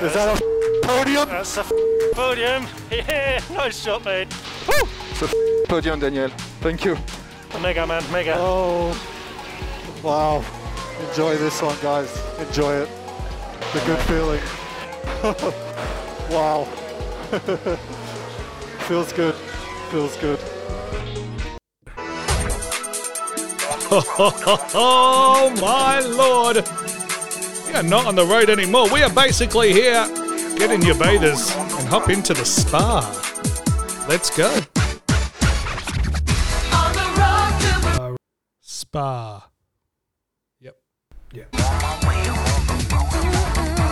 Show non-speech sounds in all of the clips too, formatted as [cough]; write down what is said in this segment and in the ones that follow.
Is that a podium? That's a podium. [laughs] Yeah, nice shot, mate. Woo! It's a podium, Daniel. Thank you. Mega, man, mega. Oh, wow. Enjoy this one, guys. Enjoy it. It's a good feeling. [laughs] wow. [laughs] Feels good. Feels good. Oh my lord! We are not on the road anymore. We are basically here. Get in your bathers and hop into the spa. Let's go. Uh, spa. Yep. Yeah.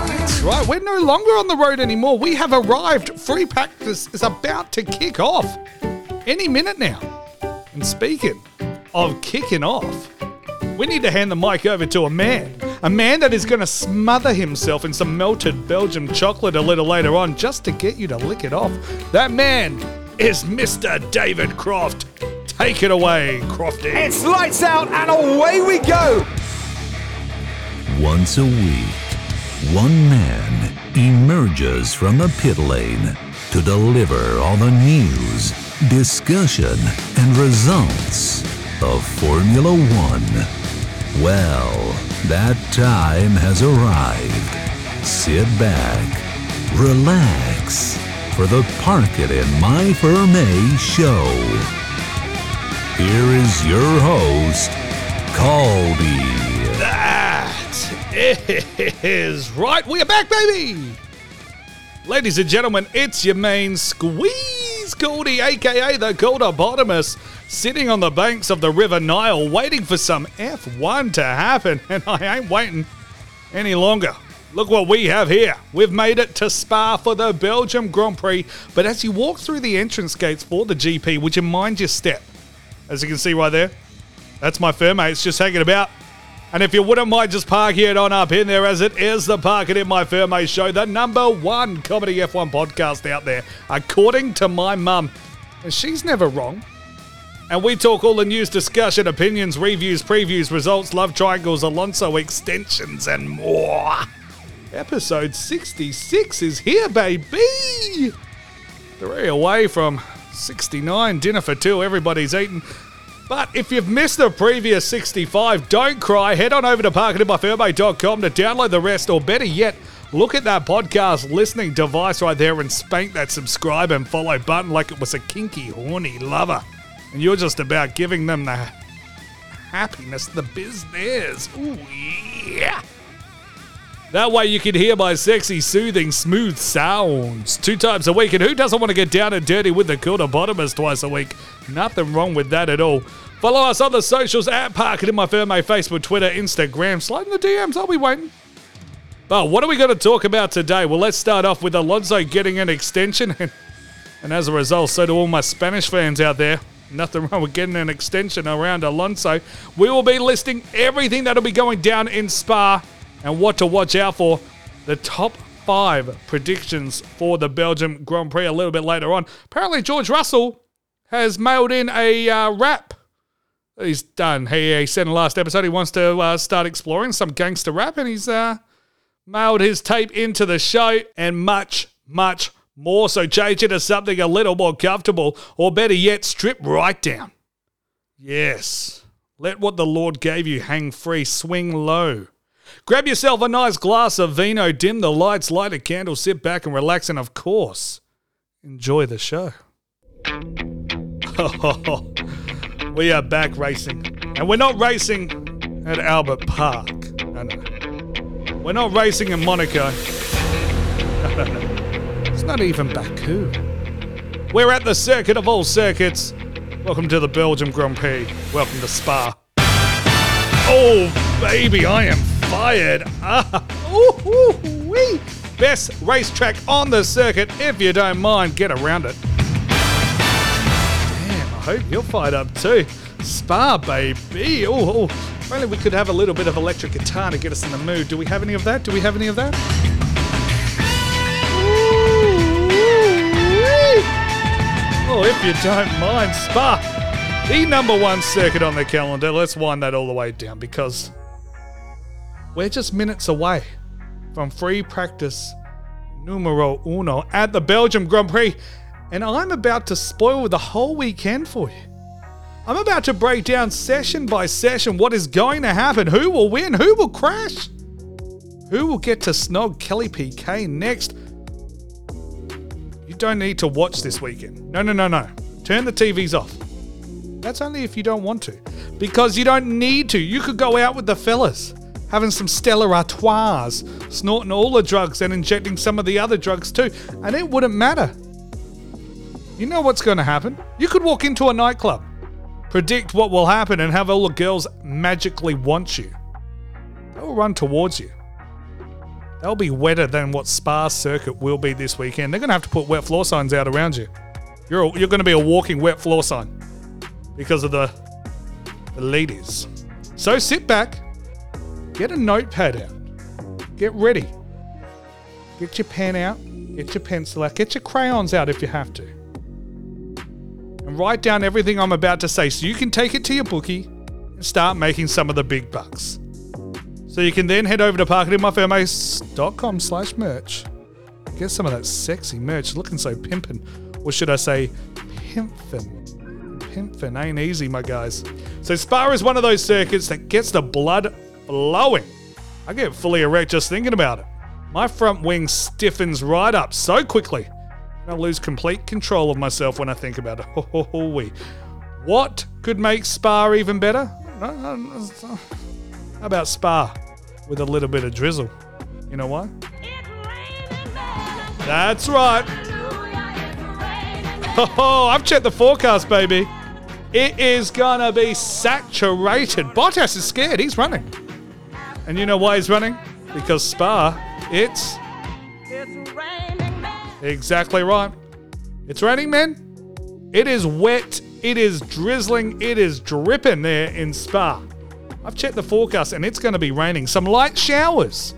That's right. We're no longer on the road anymore. We have arrived. Free practice is about to kick off any minute now. And speaking of kicking off, we need to hand the mic over to a man. A man that is going to smother himself in some melted Belgium chocolate a little later on just to get you to lick it off. That man is Mr. David Croft. Take it away, Crofty. It's lights out and away we go. Once a week, one man emerges from the pit lane to deliver all the news, discussion, and results of Formula One. Well, that time has arrived. Sit back, relax for the Park It in My Ferme show. Here is your host, Cody. That is right. We are back, baby. Ladies and gentlemen, it's your main squeeze Goldie, aka the Goldopotamus, sitting on the banks of the River Nile, waiting for some F1 to happen, and I ain't waiting any longer. Look what we have here. We've made it to Spa for the Belgium Grand Prix, but as you walk through the entrance gates for the GP, would you mind your step? As you can see right there, that's my Fairmates just hanging about. And if you wouldn't mind just parking it on up in there, as it is the Park It in My Ferme show, the number one comedy F1 podcast out there, according to my mum. And she's never wrong. And we talk all the news, discussion, opinions, reviews, previews, results, love triangles, Alonso extensions, and more. Episode 66 is here, baby! Three away from 69, dinner for two, everybody's eating. But if you've missed the previous 65, don't cry. Head on over to parcitinmyferme.com to download the rest, or better yet, look at that podcast listening device right there and spank that subscribe and follow button like it was a kinky, horny lover. And you're just about giving them the happiness the business. Ooh, yeah. That way you can hear my sexy, soothing, smooth sounds two times a week. And who doesn't want to get down and dirty with the Bottomers twice a week? Nothing wrong with that at all. Follow us on the socials at Park It in My Ferme, Facebook, Twitter, Instagram. Slide in the DMs. I'll be waiting. But what are we going to talk about today? Well, let's start off with Alonso getting an extension. And, [laughs] and as a result, so do all my Spanish fans out there. Nothing wrong with getting an extension around Alonso. We will be listing everything that'll be going down in Spa and what to watch out for. The top five predictions for the Belgium Grand Prix a little bit later on. Apparently, George Russell has mailed in a uh, rap. He's done. He, he said in the last episode he wants to uh, start exploring some gangster rap, and he's uh, mailed his tape into the show and much, much more. So change it to something a little more comfortable, or better yet, strip right down. Yes. Let what the Lord gave you hang free, swing low. Grab yourself a nice glass of vino, dim the lights, light a candle, sit back and relax, and of course, enjoy the show. [laughs] we are back racing. And we're not racing at Albert Park. No, no. We're not racing in Monaco. [laughs] not even Baku. We're at the circuit of all circuits. Welcome to the Belgium Grand Prix. Welcome to Spa. Oh, baby, I am fired. Ah, ooh. Best racetrack on the circuit. If you don't mind, get around it. Damn, I hope you're fired up too. Spa, baby. Oh, oh. If only we could have a little bit of electric guitar to get us in the mood. Do we have any of that? Do we have any of that? If you don't mind, Spa, the number one circuit on the calendar. Let's wind that all the way down because we're just minutes away from free practice numero uno at the Belgium Grand Prix, and I'm about to spoil the whole weekend for you. I'm about to break down session by session what is going to happen, who will win, who will crash, who will get to snog Kelly Piquet next. Don't need to watch this weekend. No, no, no, no. Turn the TVs off. That's only if you don't want to. Because you don't need to. You could go out with the fellas, having some Stella Artois, snorting all the drugs and injecting some of the other drugs too, and it wouldn't matter. You know what's going to happen? You could walk into a nightclub, predict what will happen, and have all the girls magically want you. They'll run towards you. They'll be wetter than what Spa Circuit will be this weekend. They're going to have to put wet floor signs out around you. You're, a, you're going to be a walking wet floor sign because of the, the ladies. So sit back, get a notepad out, get ready. Get your pen out, get your pencil out, get your crayons out if you have to. And write down everything I'm about to say so you can take it to your bookie and start making some of the big bucks. So you can then head over to parcitinmyferme.com slash merch. Get some of that sexy merch looking so pimpin'. Or should I say pimpin'? Pimpin' ain't easy, my guys. So Spa is one of those circuits that gets the blood flowing. I get fully erect just thinking about it. My front wing stiffens right up so quickly. I lose complete control of myself when I think about it. [laughs] Oh, wee. What could make Spa even better? Uh, uh, uh, how about Spa with a little bit of drizzle? You know why? That's right. Oh, I've checked the forecast, baby. It is gonna be saturated. Bottas is scared. He's running. And you know why he's running? Because Spa, it's. Exactly right. It's raining, man. It is wet. It is drizzling. It is dripping there in Spa. I've checked the forecast and it's going to be raining. Some light showers.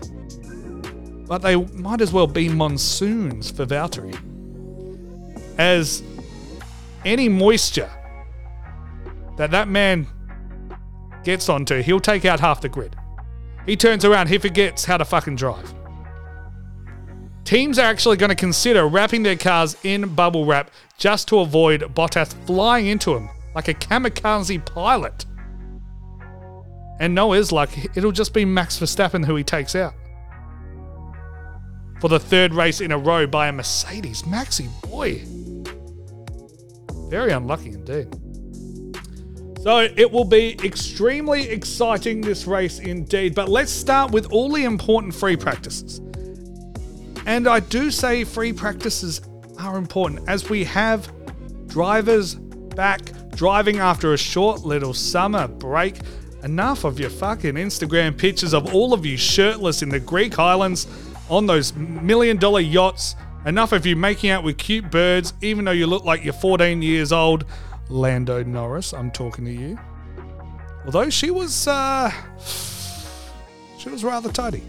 But they might as well be monsoons for Valtteri. As any moisture that that man gets onto, he'll take out half the grid. He turns around, he forgets how to fucking drive. Teams are actually going to consider wrapping their cars in bubble wrap just to avoid Bottas flying into him like a kamikaze pilot. And no is luck, it'll just be Max Verstappen who he takes out. For the third race in a row by a Mercedes. Maxi, boy. Very unlucky indeed. So it will be extremely exciting this race indeed. But let's start with all the important free practices. And I do say free practices are important as we have drivers back driving after a short little summer break. Enough of your fucking Instagram pictures of all of you shirtless in the Greek islands on those million dollar yachts. Enough of you making out with cute birds, even though you look like you're 14 years old. Lando Norris, I'm talking to you. Although she was, uh, she was rather tidy.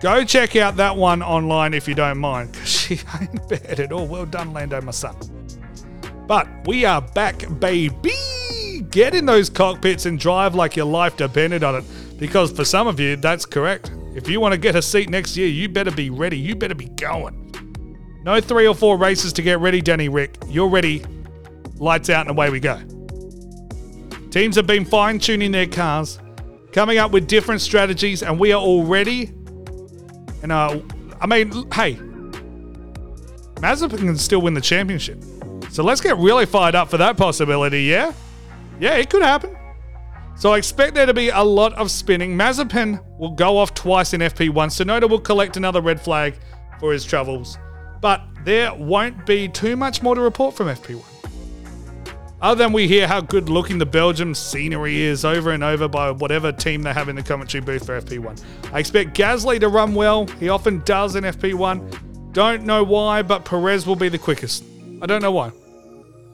Go check out that one online if you don't mind, because she [laughs] ain't bad at all. Well done, Lando, my son. But we are back, baby. Get in those cockpits and drive like your life depended on it. Because for some of you, that's correct. If you want to get a seat next year, you better be ready. You better be going. No three or four races to get ready, Danny Rick. You're ready. Lights out and away we go. Teams have been fine tuning their cars, coming up with different strategies, and we are all ready. And uh, I mean, hey, Mazepin can still win the championship. So let's get really fired up for that possibility, yeah? Yeah, it could happen. So I expect there to be a lot of spinning. Mazepin will go off twice in FP1. Tsunoda will collect another red flag for his travels. But there won't be too much more to report from FP1. Other than we hear how good looking the Belgium scenery is over and over by whatever team they have in the commentary booth for FP1. I expect Gasly to run well. He often does in FP1. Don't know why, but Perez will be the quickest. I don't know why.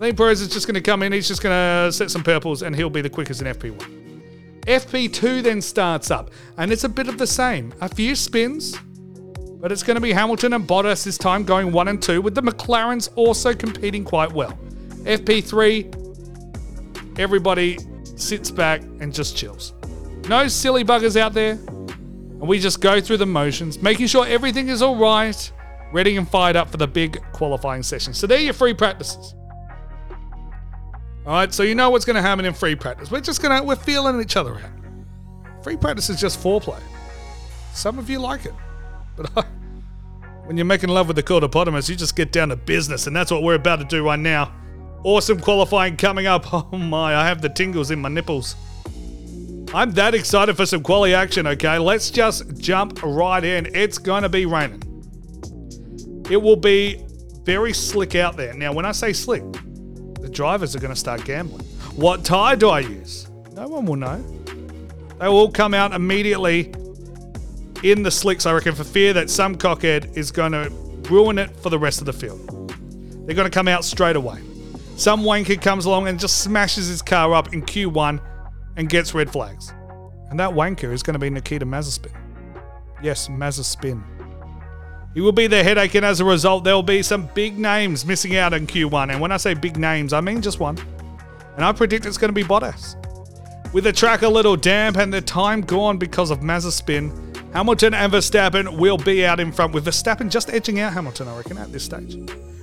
I think Perez is just going to come in, he's just going to set some purples, and he'll be the quickest in FP1. FP2 then starts up, and it's a bit of the same. A few spins, but it's going to be Hamilton and Bottas this time going 1 and 2, with the McLarens also competing quite well. FP3, everybody sits back and just chills. No silly buggers out there, and we just go through the motions, making sure everything is all right, ready and fired up for the big qualifying session. So, there are your free practices. All right, so you know what's going to happen in free practice. We're just going to, we're feeling each other out. Free practice is just foreplay. Some of you like it. But uh, when you're making love with the Cordopotamus, you just get down to business, and that's what we're about to do right now. Awesome qualifying coming up. [laughs] Oh my, I have the tingles in my nipples. I'm that excited for some quali action, okay? Let's just jump right in. It's going to be raining. It will be very slick out there. Now, when I say slick, the drivers are going to start gambling. What tyre do I use? No one will know. They will all come out immediately in the slicks, I reckon, for fear that some cockhead is going to ruin it for the rest of the field. They're going to come out straight away. Some wanker comes along and just smashes his car up in Q1 and gets red flags. And that wanker is going to be Nikita Mazepin. Yes, Mazepin. He will be the headache, and as a result, there will be some big names missing out in Q1. And when I say big names, I mean just one. And I predict it's going to be Bottas. With the track a little damp and the time gone because of Mazepin, Hamilton and Verstappen will be out in front, with Verstappen just edging out Hamilton, I reckon, at this stage.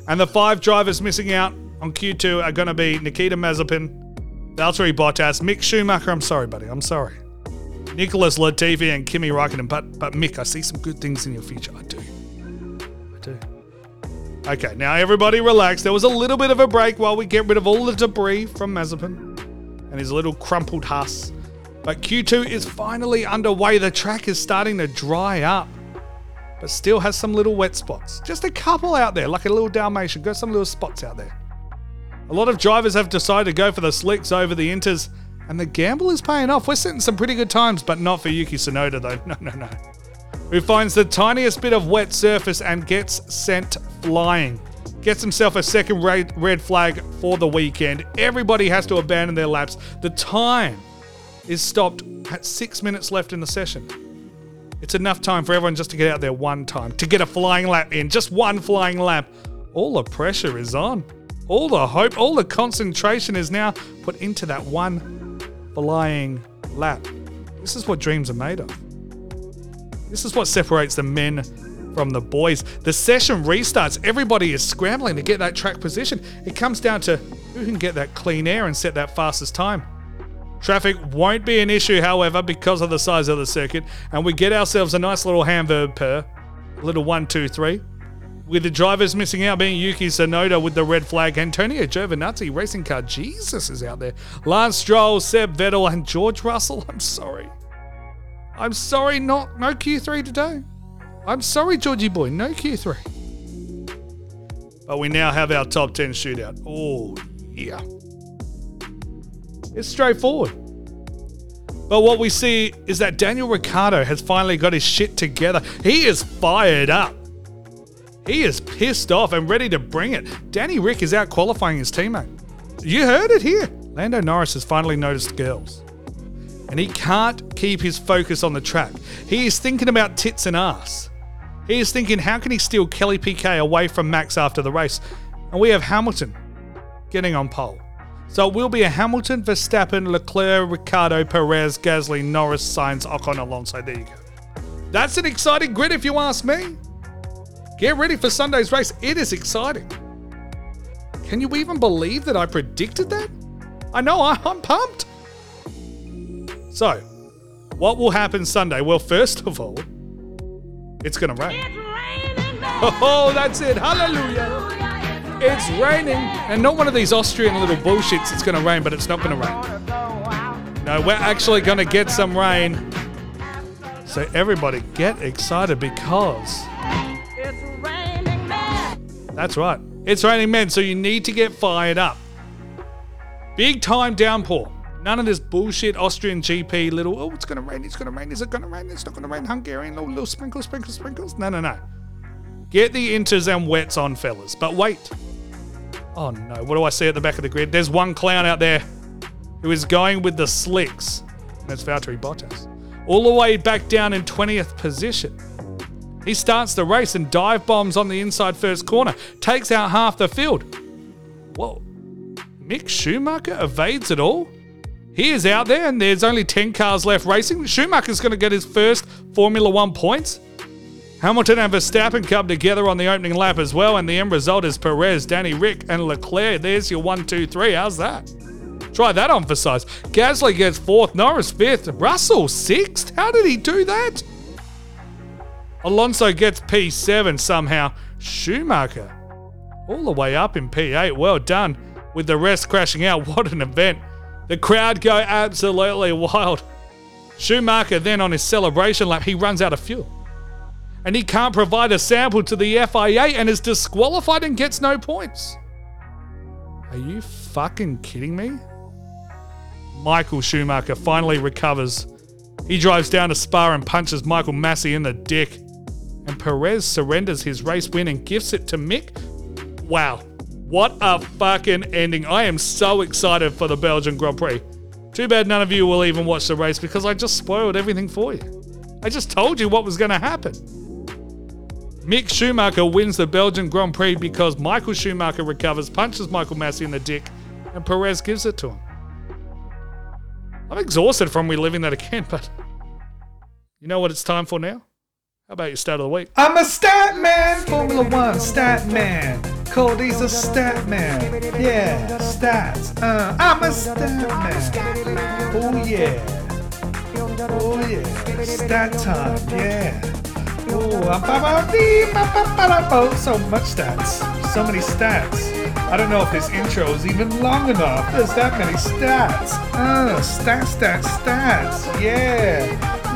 And the five drivers missing out on Q2 are going to be Nikita Mazepin, Valtteri Bottas, Mick Schumacher. I'm sorry, buddy. I'm sorry. Nicholas Latifi and Kimi Raikkonen. But, but Mick, I see some good things in your future. I do. Okay, now everybody relax. There was a little bit of a break while we get rid of all the debris from Mazepin and his little crumpled Haas. But Q2 is finally underway. The track is starting to dry up, but still has some little wet spots. Just a couple out there, like a little Dalmatian. Got some little spots out there. A lot of drivers have decided to go for the slicks over the inters, and the gamble is paying off. We're setting some pretty good times, but not for Yuki Tsunoda, though. [laughs] No, no, no. Who finds the tiniest bit of wet surface and gets sent flying. Gets himself a second red, flag for the weekend. Everybody has to abandon their laps. The time is stopped at six minutes left in the session. It's enough time for everyone just to get out there one time, to get a flying lap in, just one flying lap. All the pressure is on. All the hope, all the concentration is now put into that one flying lap. This is what dreams are made of. This is what separates the men from the boys. The session restarts. Everybody is scrambling to get that track position. It comes down to who can get that clean air and set that fastest time. Traffic won't be an issue, however, because of the size of the circuit, and we get ourselves a nice little Hamburg per, little one, two, three. With the drivers missing out being Yuki Tsunoda with the red flag, Antonio Giovinazzi racing car Jesus is out there. Lance Stroll, Seb Vettel, and George Russell. [laughs] I'm sorry. I'm sorry, not no Q3 today. I'm sorry, Georgie boy, no Q3. But we now have our top 10 shootout. Oh, yeah. It's straightforward. But what we see is that Daniel Ricciardo has finally got his shit together. He is fired up. He is pissed off and ready to bring it. Danny Rick is out qualifying his teammate. You heard it here. Lando Norris has finally noticed girls. And he can't keep his focus on the track. He is thinking about tits and ass. He is thinking, how can he steal Kelly Piquet away from Max after the race? And we have Hamilton getting on pole. So it will be a Hamilton, Verstappen, Leclerc, Ricciardo, Perez, Gasly, Norris, Sainz, Ocon, Alonso. There you go. That's an exciting grid if you ask me. Get ready for Sunday's race. It is exciting. Can you even believe that I predicted that? I know, I'm pumped. So, what will happen Sunday? Well, first of all, it's going to rain. [laughs] Oh, that's it. Hallelujah. It's raining. And not one of these Austrian little bullshits, it's going to rain, but it's not going to rain. No, we're actually going to get some rain. So, everybody get excited because. It's raining men. That's right. It's raining men, so you need to get fired up. Big time downpour. None of this bullshit Austrian GP little, oh, it's going to rain, it's going to rain, is it going to rain, it's not going to rain, Hungarian little, little sprinkles, sprinkles, sprinkles. No, no, no. Get the inters and wets on, fellas. But wait. Oh no, what do I see at the back of the grid? There's one clown out there who is going with the slicks. And that's Valtteri Bottas. All the way back down in 20th position. He starts the race and dive bombs on the inside first corner, takes out half the field. Whoa. Mick Schumacher evades it all? He is out there and there's only 10 cars left racing. Schumacher's going to get his first Formula One points. Hamilton and Verstappen come together on the opening lap as well, and the end result is Perez, Danny Rick, and Leclerc. There's your one, two, three. How's that? Try that on for size. Gasly gets fourth, Norris fifth, Russell sixth. How did he do that? Alonso gets P7 somehow. Schumacher all the way up in P8. Well done. With the rest crashing out. [laughs] What an event. The crowd go absolutely wild. Schumacher then on his celebration lap, he runs out of fuel. And he can't provide a sample to the FIA and is disqualified and gets no points. Are you fucking kidding me? Michael Schumacher finally recovers. He drives down to Spa and punches Michael Masi in the dick. And Perez surrenders his race win and gifts it to Mick. Wow. What a fucking ending. I am so excited for the Belgian Grand Prix. Too bad none of you will even watch the race because I just spoiled everything for you. I just told you what was going to happen. Mick Schumacher wins the Belgian Grand Prix because Michael Schumacher recovers, punches Michael Masi in the dick, and Perez gives it to him. I'm exhausted from reliving that again, but you know what it's time for now? How about your stat of the week? I'm a stat man, Formula One stat man. Cody's a stat man. Yeah, stats. Uh, I'm a stat man. Oh yeah. Oh yeah. Stat time. Yeah. Oh, so much stats. So many stats. I don't know if this intro is even long enough. There's that many stats. Uh, stats, stats, stats. Yeah.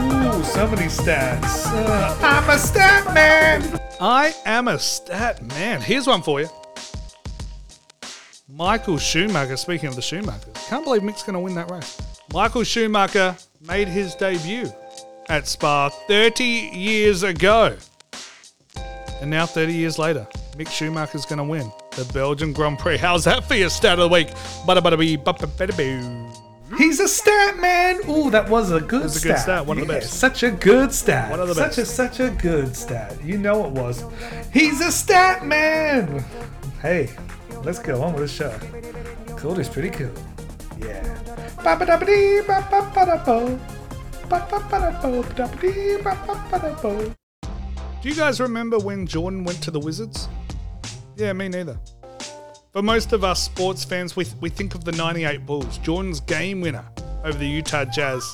Ooh, so many stats. Uh, I'm a stat man. I am a stat man. Here's one for you. Michael Schumacher, speaking of the Schumachers, can't believe Mick's going to win that race. Michael Schumacher made his debut at Spa 30 years ago. And now, 30 years later, Mick Schumacher's going to win the Belgian Grand Prix. How's that for your stat of the week? Bada bada bee, bada bada boo. He's a stat man. Ooh, that was a good was a stat. good stat, one of the best. Such a good stat. One of the such a such a good stat. You know it was. He's a stat man. Hey, let's go on with the show. Cody's pretty cool. Yeah. Do you guys remember when Jordan went to the Wizards? Yeah, me neither. For most of us sports fans, we, we think of the 98 Bulls, Jordan's game winner over the Utah Jazz.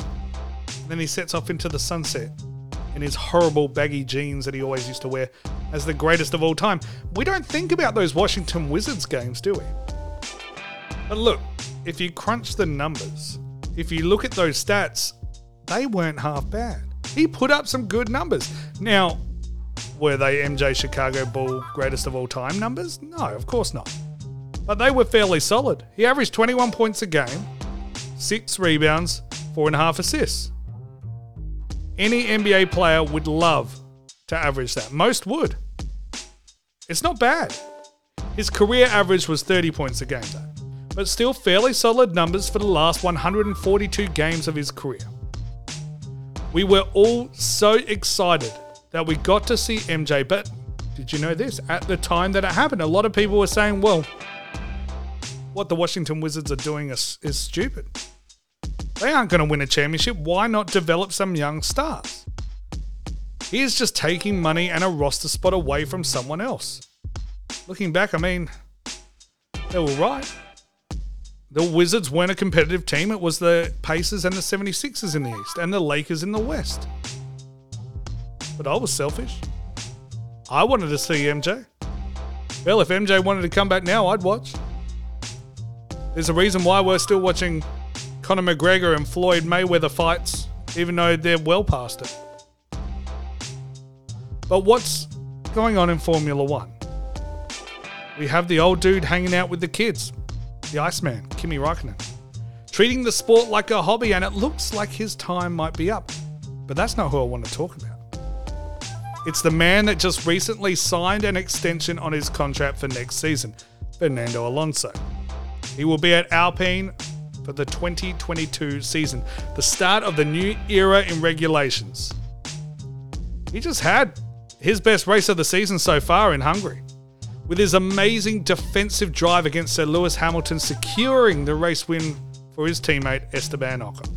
Then he sets off into the sunset in his horrible baggy jeans that he always used to wear as the greatest of all time. We don't think about those Washington Wizards games, do we? But look, if you crunch the numbers, if you look at those stats, they weren't half bad. He put up some good numbers. Now, were they MJ Chicago Bull greatest of all time numbers? No, of course not. But they were fairly solid. He averaged 21 points a game, 6 rebounds, four and a half assists. Any NBA player would love to average that. Most would. It's not bad. His career average was 30 points a game, though, but still fairly solid numbers for the last 142 games of his career. We were all so excited that we got to see MJ, but did you know this? At the time that it happened, a lot of people were saying, well, what the Washington Wizards are doing is, is stupid. They aren't going to win a championship. Why not develop some young stars? He is just taking money and a roster spot away from someone else. Looking back, I mean, they were right. The Wizards weren't a competitive team. It was the Pacers and the 76ers in the East and the Lakers in the West. But I was selfish. I wanted to see MJ. Well, if MJ wanted to come back now, I'd watch. There's a reason why we're still watching Conor McGregor and Floyd Mayweather fights, even though they're well past it. But what's going on in Formula One? We have the old dude hanging out with the kids, the Iceman, Kimi Raikkonen, treating the sport like a hobby, and it looks like his time might be up. But that's not who I want to talk about. It's the man that just recently signed an extension on his contract for next season, Fernando Alonso. He will be at Alpine for the 2022 season, the start of the new era in regulations. He just had his best race of the season so far in Hungary, with his amazing defensive drive against Sir Lewis Hamilton securing the race win for his teammate Esteban Ocon.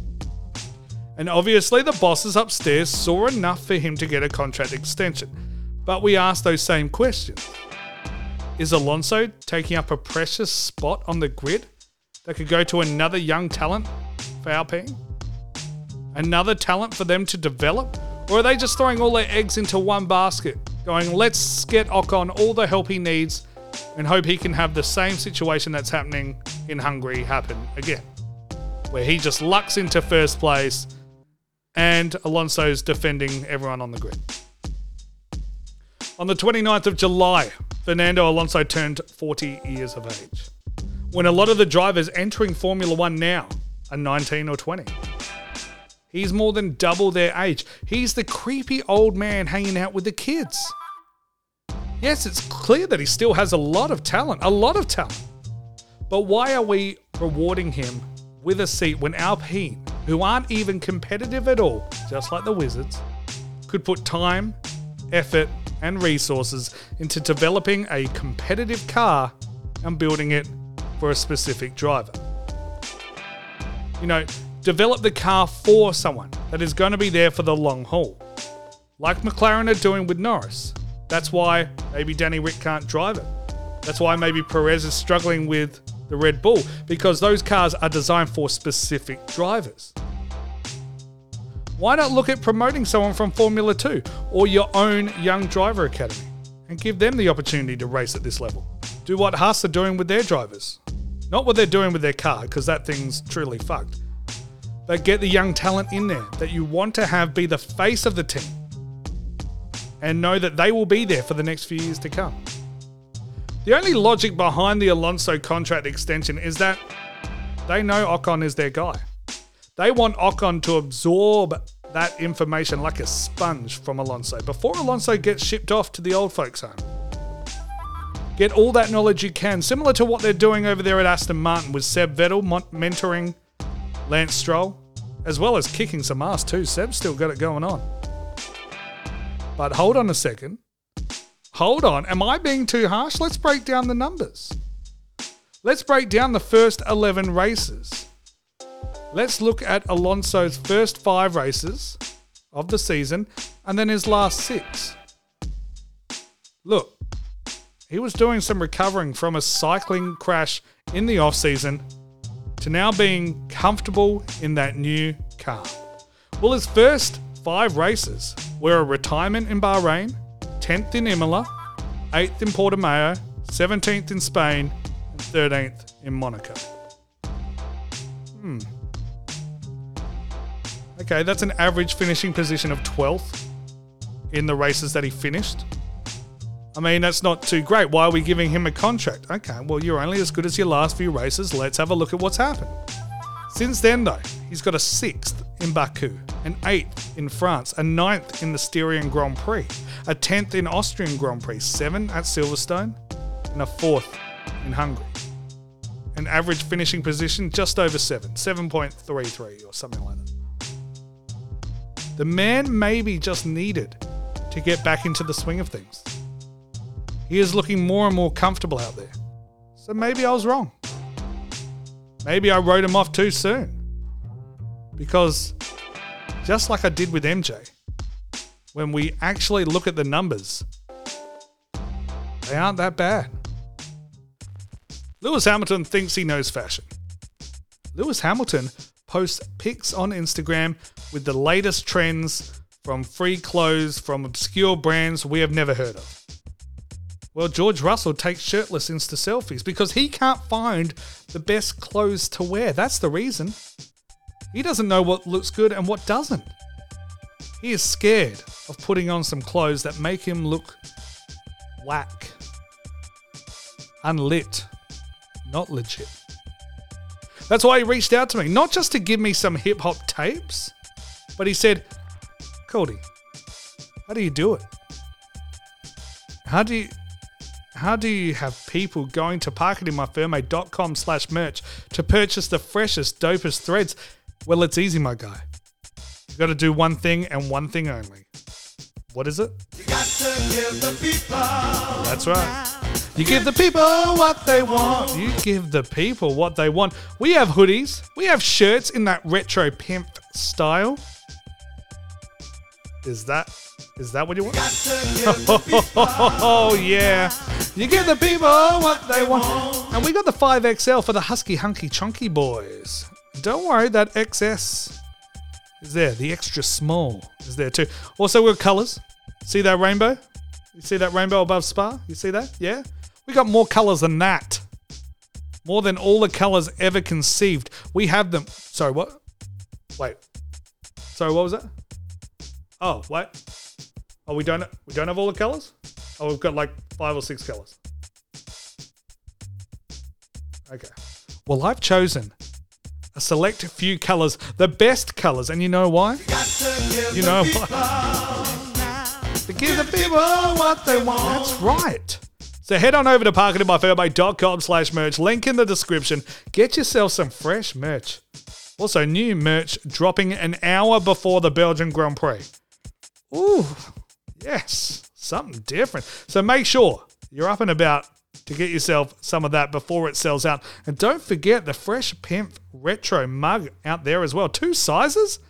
And obviously, the bosses upstairs saw enough for him to get a contract extension. But we asked those same questions. Is Alonso taking up a precious spot on the grid that could go to another young talent for Alpine? Another talent for them to develop? Or are they just throwing all their eggs into one basket, going, let's get Ocon all the help he needs and hope he can have the same situation that's happening in Hungary happen again? Where he just lucks into first place and Alonso's defending everyone on the grid. On the 29th of July, Fernando Alonso turned 40 years of age. When a lot of the drivers entering Formula One now are 19 or 20. He's more than double their age. He's the creepy old man hanging out with the kids. Yes, it's clear that he still has a lot of talent, a lot of talent. But why are we rewarding him with a seat when Alpine, who aren't even competitive at all, just like the Wizards, could put time, effort, and resources into developing a competitive car and building it for a specific driver? You know, develop the car for someone that is going to be there for the long haul. Like McLaren are doing with Norris. That's why maybe Danny Rick can't drive it. That's why maybe Perez is struggling with the Red Bull, because those cars are designed for specific drivers. Why not look at promoting someone from Formula 2 or your own young driver academy and give them the opportunity to race at this level? Do what Haas are doing with their drivers. Not what they're doing with their car, because that thing's truly fucked but get the young talent in there that you want to have be the face of the team and know that they will be there for the next few years to come. The only logic behind the Alonso contract extension is that they know Ocon is their guy. They want Ocon to absorb that information like a sponge from Alonso before Alonso gets shipped off to the old folks' home. Get all that knowledge you can, similar to what they're doing over there at Aston Martin with Seb Vettel mentoring Lance Stroll, as well as kicking some ass too. Seb's still got it going on. But hold on a second. Hold on. Am I being too harsh? Let's break down the numbers. Let's break down the first 11 races. Let's look at Alonso's first five races of the season and then his last six. Look, he was doing some recovering from a cycling crash in the off season to now being comfortable in that new car. Well, his first five races were a retirement in Bahrain, 10th in Imola, 8th in Portimao, 17th in Spain, and 13th in Monaco. Hmm. Okay, that's an average finishing position of 12th in the races that he finished. I mean, that's not too great. Why are we giving him a contract? Okay, well, you're only as good as your last few races. Let's have a look at what's happened. Since then, though, he's got a sixth in Baku, an eighth in France, a ninth in the Styrian Grand Prix, a tenth in Austrian Grand Prix, seven at Silverstone, and a fourth in Hungary. An average finishing position just over seven, 7.33 or something like that. The man maybe just needed to get back into the swing of things. He is looking more and more comfortable out there. So maybe I was wrong. Maybe I wrote him off too soon. Because just like I did with MJ, when we actually look at the numbers, they aren't that bad. Lewis Hamilton thinks he knows fashion. Lewis Hamilton posts pics on Instagram with the latest trends from free clothes from obscure brands we have never heard of. Well, George Russell takes shirtless Insta selfies because he can't find the best clothes to wear. That's the reason. He doesn't know what looks good and what doesn't. He is scared of putting on some clothes that make him look whack, unlit, not legit. That's why he reached out to me, not just to give me some hip hop tapes, but he said, Cody, how do you do it? How do you how do you have people going to parcitinmyferme.com slash merch to purchase the freshest, dopest threads? Well, it's easy, my guy. You gotta do one thing and one thing only. What is it? That's right. You give the people what they want. You give the people what they want. We have hoodies. We have shirts in that retro pimp style. Is that is that what you want? [laughs] Oh yeah. You give the people what they want. And we got the 5XL for the husky hunky chunky boys. Don't worry, that XS is there. The extra small is there too. Also, we've got colours. See that rainbow? You see that rainbow above Spa? You see that? Yeah? We got more colours than that. More than all the colours ever conceived. We have them. Sorry, what? Wait. Sorry, what was that? Oh, wait. Oh, we don't we don't have all the colours? Oh, we've got like five or six colours. Okay. Well, I've chosen a select few colours, the best colours, and you know why? You know why? To give the people what they want. That's right. So head on over to parcitinmyferme.com slash merch, link in the description. Get yourself some fresh merch. Also, new merch dropping an hour before the Belgian Grand Prix. Ooh, yes, something different. So make sure you're up and about to get yourself some of that before it sells out. And don't forget the Fresh Pimp Retro mug out there as well. Two sizes?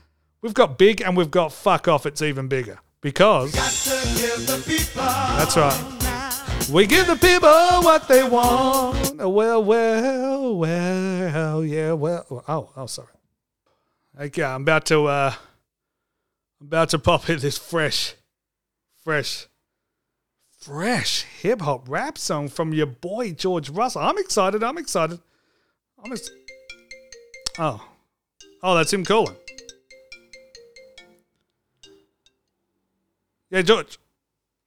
We've got big and we've got fuck off, it's even bigger. Because that's right. We give the people what they want. Well, well, well, yeah, well. Oh, oh, sorry. Okay, I'm about to uh I'm about to pop in this fresh, fresh, fresh hip hop rap song from your boy George Russell. I'm excited. I'm excited. I'm ex- Oh. Oh, that's him calling. Yeah, George.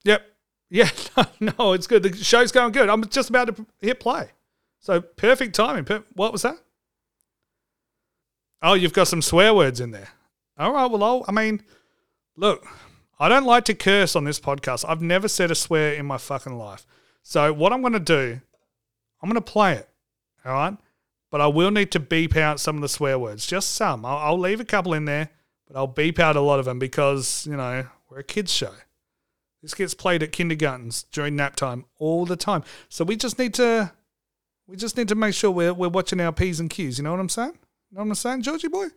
Yep. Yeah, [laughs] no, it's good. The show's going good. I'm just about to hit play. So perfect timing. What was that? Oh, you've got some swear words in there. All right. Well, I'll, I mean, look, I don't like to curse on this podcast. I've never said a swear in my fucking life. So what I'm going to do, I'm going to play it. All right. But I will need to beep out some of the swear words, just some. I'll, I'll leave a couple in there, but I'll beep out a lot of them because, you know, we're a kids' show. This gets played at kindergartens during nap time all the time. So we just need to we just need to make sure we're we're watching our P's and Q's. You know what I'm saying? You know what I'm saying, Georgie boy?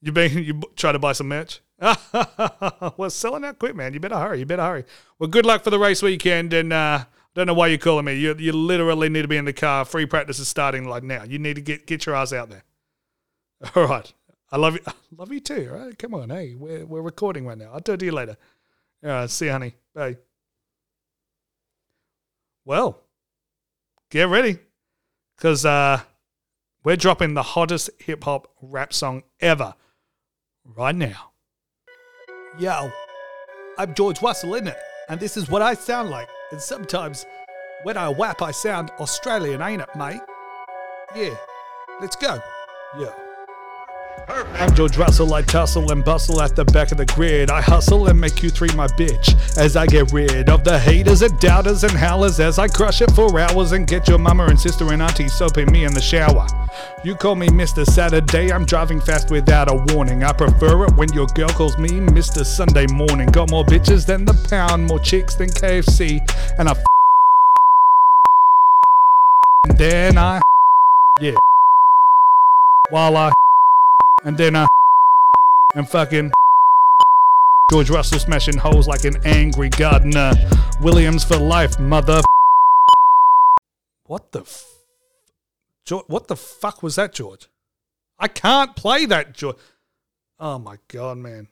You been [laughs] you try to buy some merch? [laughs] well, selling out quick, man. You better hurry. You better hurry. Well, good luck for the race weekend, and uh, I don't know why you're calling me. You you literally need to be in the car. Free practice is starting like now. You need to get get your ass out there. [laughs] All right. I love you. [laughs] I love you too. Right. Come on. Hey, we're we're recording right now. I'll talk to you later. All right. See you, honey. Bye. Well, get ready, because uh, we're dropping the hottest hip hop rap song ever right now. Yo, I'm George Russell, in it, and this is what I sound like. And sometimes when I whap, I sound Australian, ain't it, mate? Yeah, let's go. Yeah. I'm George Russell, I tussle and bustle at the back of the grid. I hustle and make Q3 my bitch as I get rid of the haters and doubters and howlers as I crush it for hours and get your mama and sister and auntie soaping me in the shower. You call me Mr. Saturday, I'm driving fast without a warning. I prefer it when your girl calls me Mr. Sunday morning. Got more bitches than the pound, more chicks than KFC, and I f- and then I yeah. While I and then I [laughs] and fucking [laughs] George Russell smashing holes like an angry gardener. Williams for life, mother. [laughs] What the f- George, what the fuck was that, George? I can't play that, George. Oh my god, man.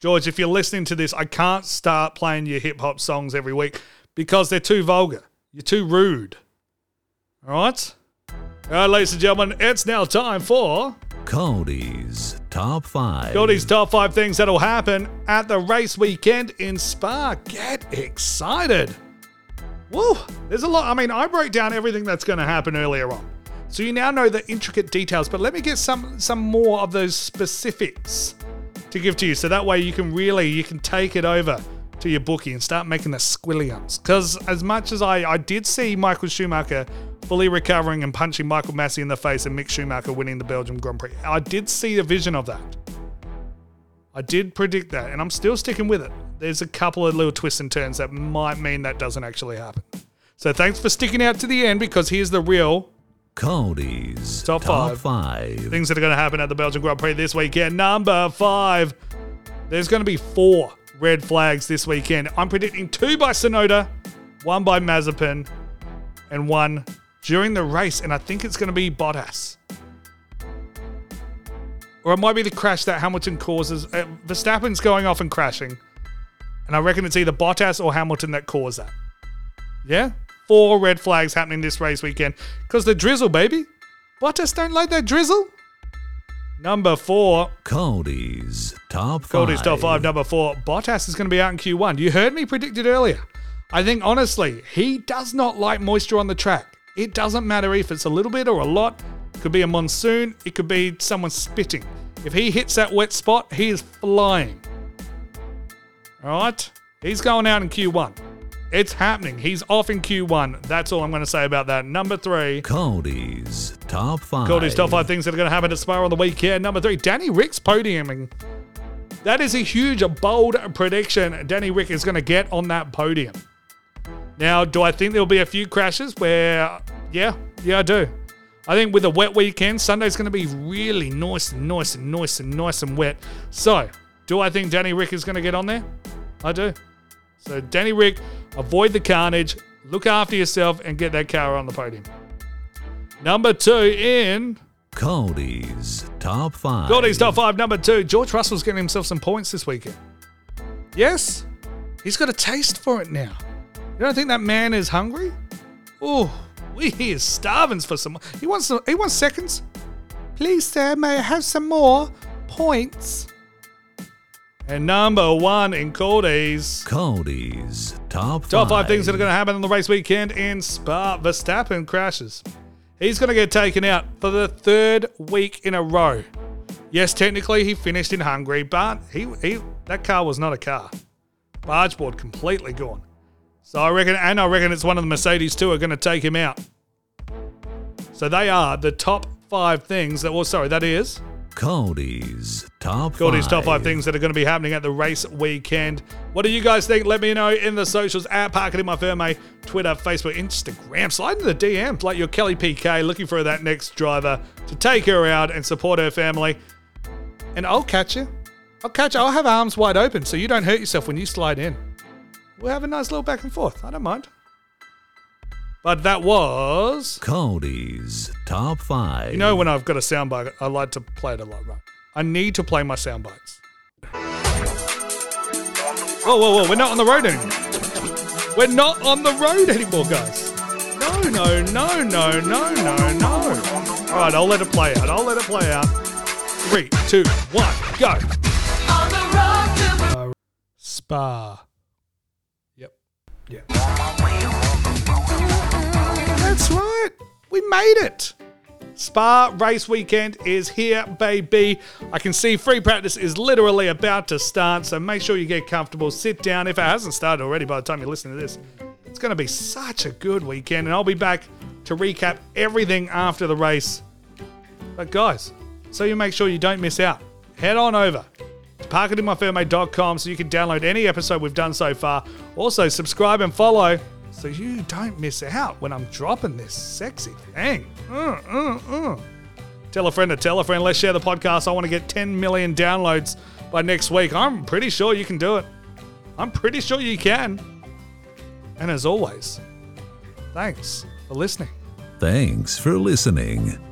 George, if you're listening to this, I can't start playing your hip hop songs every week because they're too vulgar. You're too rude. All right? All right, ladies and gentlemen, it's now time for Cody's Top 5. Goldie's top five things that'll happen at the race weekend in Spa. Get excited. Woo! There's a lot. I mean, I broke down everything that's going to happen earlier on. So you now know the intricate details, but let me get some some more of those specifics to give to you. So that way you can really you can take it over to your bookie and start making the squillions. Because as much as I, I did see Michael Schumacher fully recovering and punching Michael Masi in the face and Mick Schumacher winning the Belgium Grand Prix, I did see a vision of that. I did predict that, and I'm still sticking with it. There's a couple of little twists and turns that might mean that doesn't actually happen. So thanks for sticking out to the end because here's the real Cody's Top Top, five. 5. things that are going to happen at the Belgian Grand Prix this weekend. Number five, there's going to be four red flags this weekend. I'm predicting two by Tsunoda, one by Mazepin, and one during the race. And I think it's going to be Bottas. Or it might be the crash that Hamilton causes. Uh, Verstappen's going off and crashing. And I reckon it's either Bottas or Hamilton that caused that. Yeah? Four red flags happening this race weekend. Because the drizzle, baby. Bottas don't like that drizzle. Number four, Cody's Top 5. Goldie's top five. Number four, Bottas is going to be out in Q1. You heard me predict it earlier. I think honestly, he does not like moisture on the track. It doesn't matter if it's a little bit or a lot. It could be a monsoon. It could be someone spitting. If he hits that wet spot, he is flying. All right, he's going out in Q1. It's happening. He's off in Q1. That's all I'm going to say about that. Number three. Cody's Top 5. Cody's top five things that are going to happen at Spa on the weekend. Number three, Danny Rick's podiuming. That is a huge, a bold prediction. Danny Rick is going to get on that podium. Now, do I think there'll be a few crashes where, yeah, yeah, I do. I think with a wet weekend, Sunday's going to be really nice and nice and nice and nice and wet. So, do I think Danny Rick is going to get on there? I do. So, Danny Rick, avoid the carnage, look after yourself, and get that car on the podium. Number two in Cody's Top 5. Goldie's top five, number two. George Russell's getting himself some points this weekend. Yes, he's got a taste for it now. You don't think that man is hungry? Oh, he is starving for some. He wants some, he wants seconds. Please, sir, may I have some more points? And number one in Cody's Cody's Top 5. Top five things that are going to happen on the race weekend in Spa. Verstappen crashes. He's going to get taken out for the third week in a row. Yes, technically he finished in Hungary, but he, he that car was not a car. Bargeboard completely gone. So I reckon, and I reckon it's one of the Mercedes too are going to take him out. So they are the top five things that. Well, sorry, that is Cody's Top 5. Top five things that are going to be happening at the race weekend. What do you guys think? Let me know in the socials at Park It in My Ferme, Twitter, Facebook, Instagram. Slide into the DMs like your Kelly Piquet looking for that next driver to take her out and support her family. And I'll catch you. I'll catch you. I'll have arms wide open so you don't hurt yourself when you slide in. We'll have a nice little back and forth. I don't mind. But that was. Cody's Top 5. You know, when I've got a soundbite, I like to play it a lot, right? I need to play my sound bites. Whoa, whoa, whoa, we're not on the road anymore. We're not on the road anymore, guys. No, no, no, no, no, no, no. All right, I'll let it play out. I'll let it play out. Three, two, one, go. on the road to Spa. Yeah. That's right. We made it. Spa race weekend is here, baby. I can see free practice is literally about to start, so make sure you get comfortable. Sit down if it hasn't started already by the time you're listening to this. It's going to be such a good weekend, and I'll be back to recap everything after the race. But, guys, so you make sure you don't miss out, head on over to parcitinmyferme.com so you can download any episode we've done so far. Also, subscribe and follow so you don't miss out when I'm dropping this sexy thing. Uh, uh, uh. Tell a friend to tell a friend. Let's share the podcast. I want to get 10 million downloads by next week. I'm pretty sure you can do it. I'm pretty sure you can. And as always, thanks for listening. Thanks for listening.